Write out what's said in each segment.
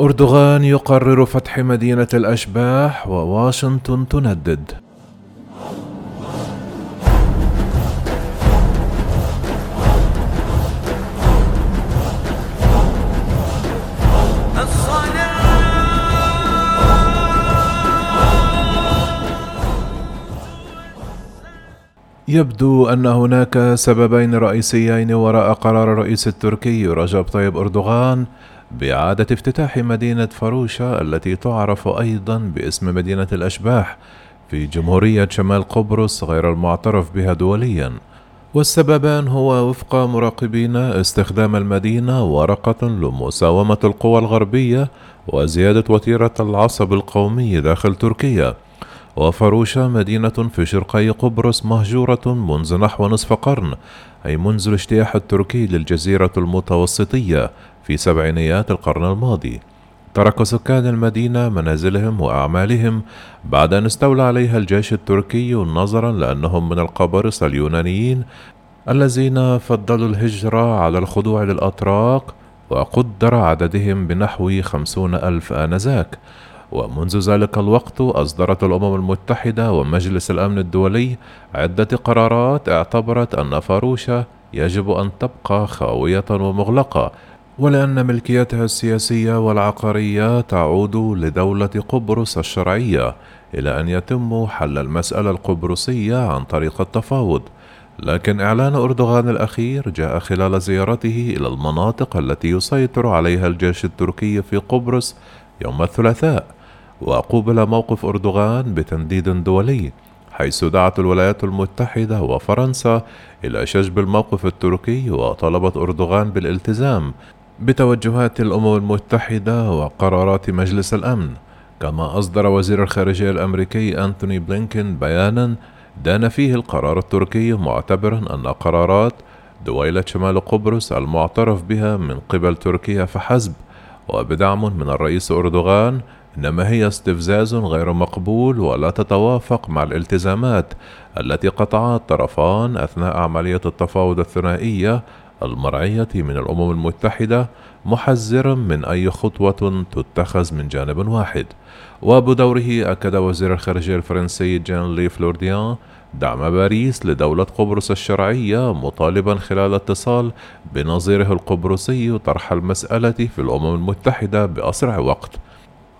أردوغان يقرر فتح مدينة الأشباح وواشنطن تندد. يبدو أن هناك سببين رئيسيين وراء قرار الرئيس التركي رجب طيب أردوغان بإعادة افتتاح مدينة فروشا التي تعرف أيضا باسم مدينة الأشباح في جمهورية شمال قبرص غير المعترف بها دوليا. والسببان هو وفق مراقبين استخدام المدينة ورقة لمساومة القوى الغربية وزيادة وتيرة العصب القومي داخل تركيا. وفروشا مدينة في شرقي قبرص مهجورة منذ نحو نصف قرن أي منذ الاجتياح التركي للجزيرة المتوسطية في سبعينيات القرن الماضي. ترك سكان المدينة منازلهم وأعمالهم بعد أن استولى عليها الجيش التركي نظرا لأنهم من القبرصة اليونانيين الذين فضلوا الهجرة على الخضوع للأتراك وقدر عددهم بنحو خمسون ألف آنذاك. ومنذ ذلك الوقت أصدرت الأمم المتحدة ومجلس الأمن الدولي عدة قرارات اعتبرت أن فاروشا يجب أن تبقى خاوية ومغلقة ولأن ملكيتها السياسية والعقارية تعود لدولة قبرص الشرعية إلى أن يتم حل المسألة القبرصية عن طريق التفاوض. لكن إعلان أردوغان الأخير جاء خلال زيارته إلى المناطق التي يسيطر عليها الجيش التركي في قبرص يوم الثلاثاء وقوبل موقف أردوغان بتنديد دولي حيث دعت الولايات المتحدة وفرنسا إلى شجب الموقف التركي وطلبت أردوغان بالالتزام بتوجهات الأمم المتحدة وقرارات مجلس الأمن كما أصدر وزير الخارجية الأمريكي أنتوني بلينكين بيانا دان فيه القرار التركي معتبرا أن قرارات دويلة شمال قبرص المعترف بها من قبل تركيا فحسب وبدعم من الرئيس أردوغان إنما هي استفزاز غير مقبول ولا تتوافق مع الالتزامات التي قطعها الطرفان أثناء عملية التفاوض الثنائية المرعية من الأمم المتحدة محذرا من أي خطوة تتخذ من جانب واحد. وبدوره أكد وزير الخارجية الفرنسي جان لي فلورديان دعم باريس لدولة قبرص الشرعية مطالبا خلال اتصال بنظيره القبرصي طرح المسألة في الأمم المتحدة بأسرع وقت.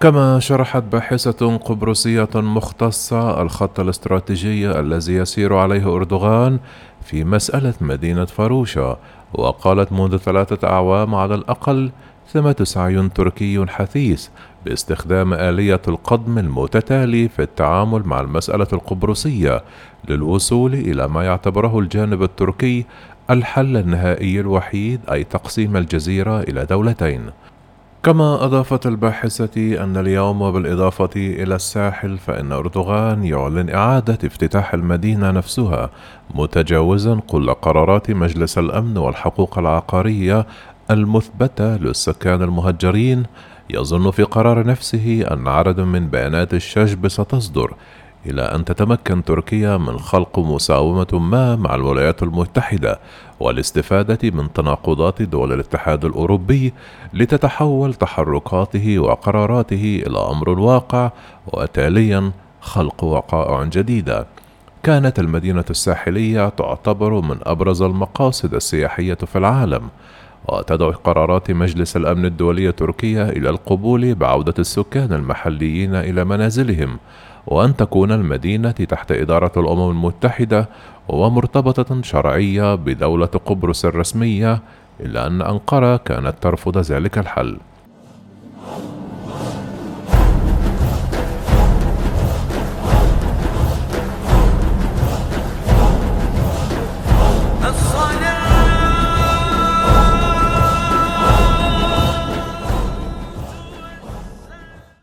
كما شرحت باحثة قبرصية مختصة الخط الاستراتيجي الذي يسير عليه أردوغان في مسألة مدينة فروشا وقالت منذ ثلاثة أعوام على الأقل ثمة سعي تركي حثيث باستخدام آلية القضم المتتالي في التعامل مع المسألة القبرصية للوصول إلى ما يعتبره الجانب التركي الحل النهائي الوحيد أي تقسيم الجزيرة إلى دولتين. كما أضافت الباحثة أن اليوم وبالإضافة إلى الساحل فإن أردوغان يعلن إعادة افتتاح المدينة نفسها متجاوزا كل قرارات مجلس الأمن والحقوق العقارية المثبتة للسكان المهجرين. يظن في قرار نفسه أن عدد من بيانات الشجب ستصدر إلى أن تتمكن تركيا من خلق مساومة ما مع الولايات المتحدة والاستفادة من تناقضات دول الاتحاد الأوروبي لتتحول تحركاته وقراراته إلى أمر واقع وتاليا خلق وقائع جديدة. كانت المدينة الساحلية تعتبر من أبرز المقاصد السياحية في العالم، وتدعو قرارات مجلس الأمن الدولي تركيا إلى القبول بعودة السكان المحليين إلى منازلهم وأن تكون المدينة تحت إدارة الأمم المتحدة ومرتبطة شرعية بدولة قبرص الرسمية إلا أن أنقرة كانت ترفض ذلك الحل.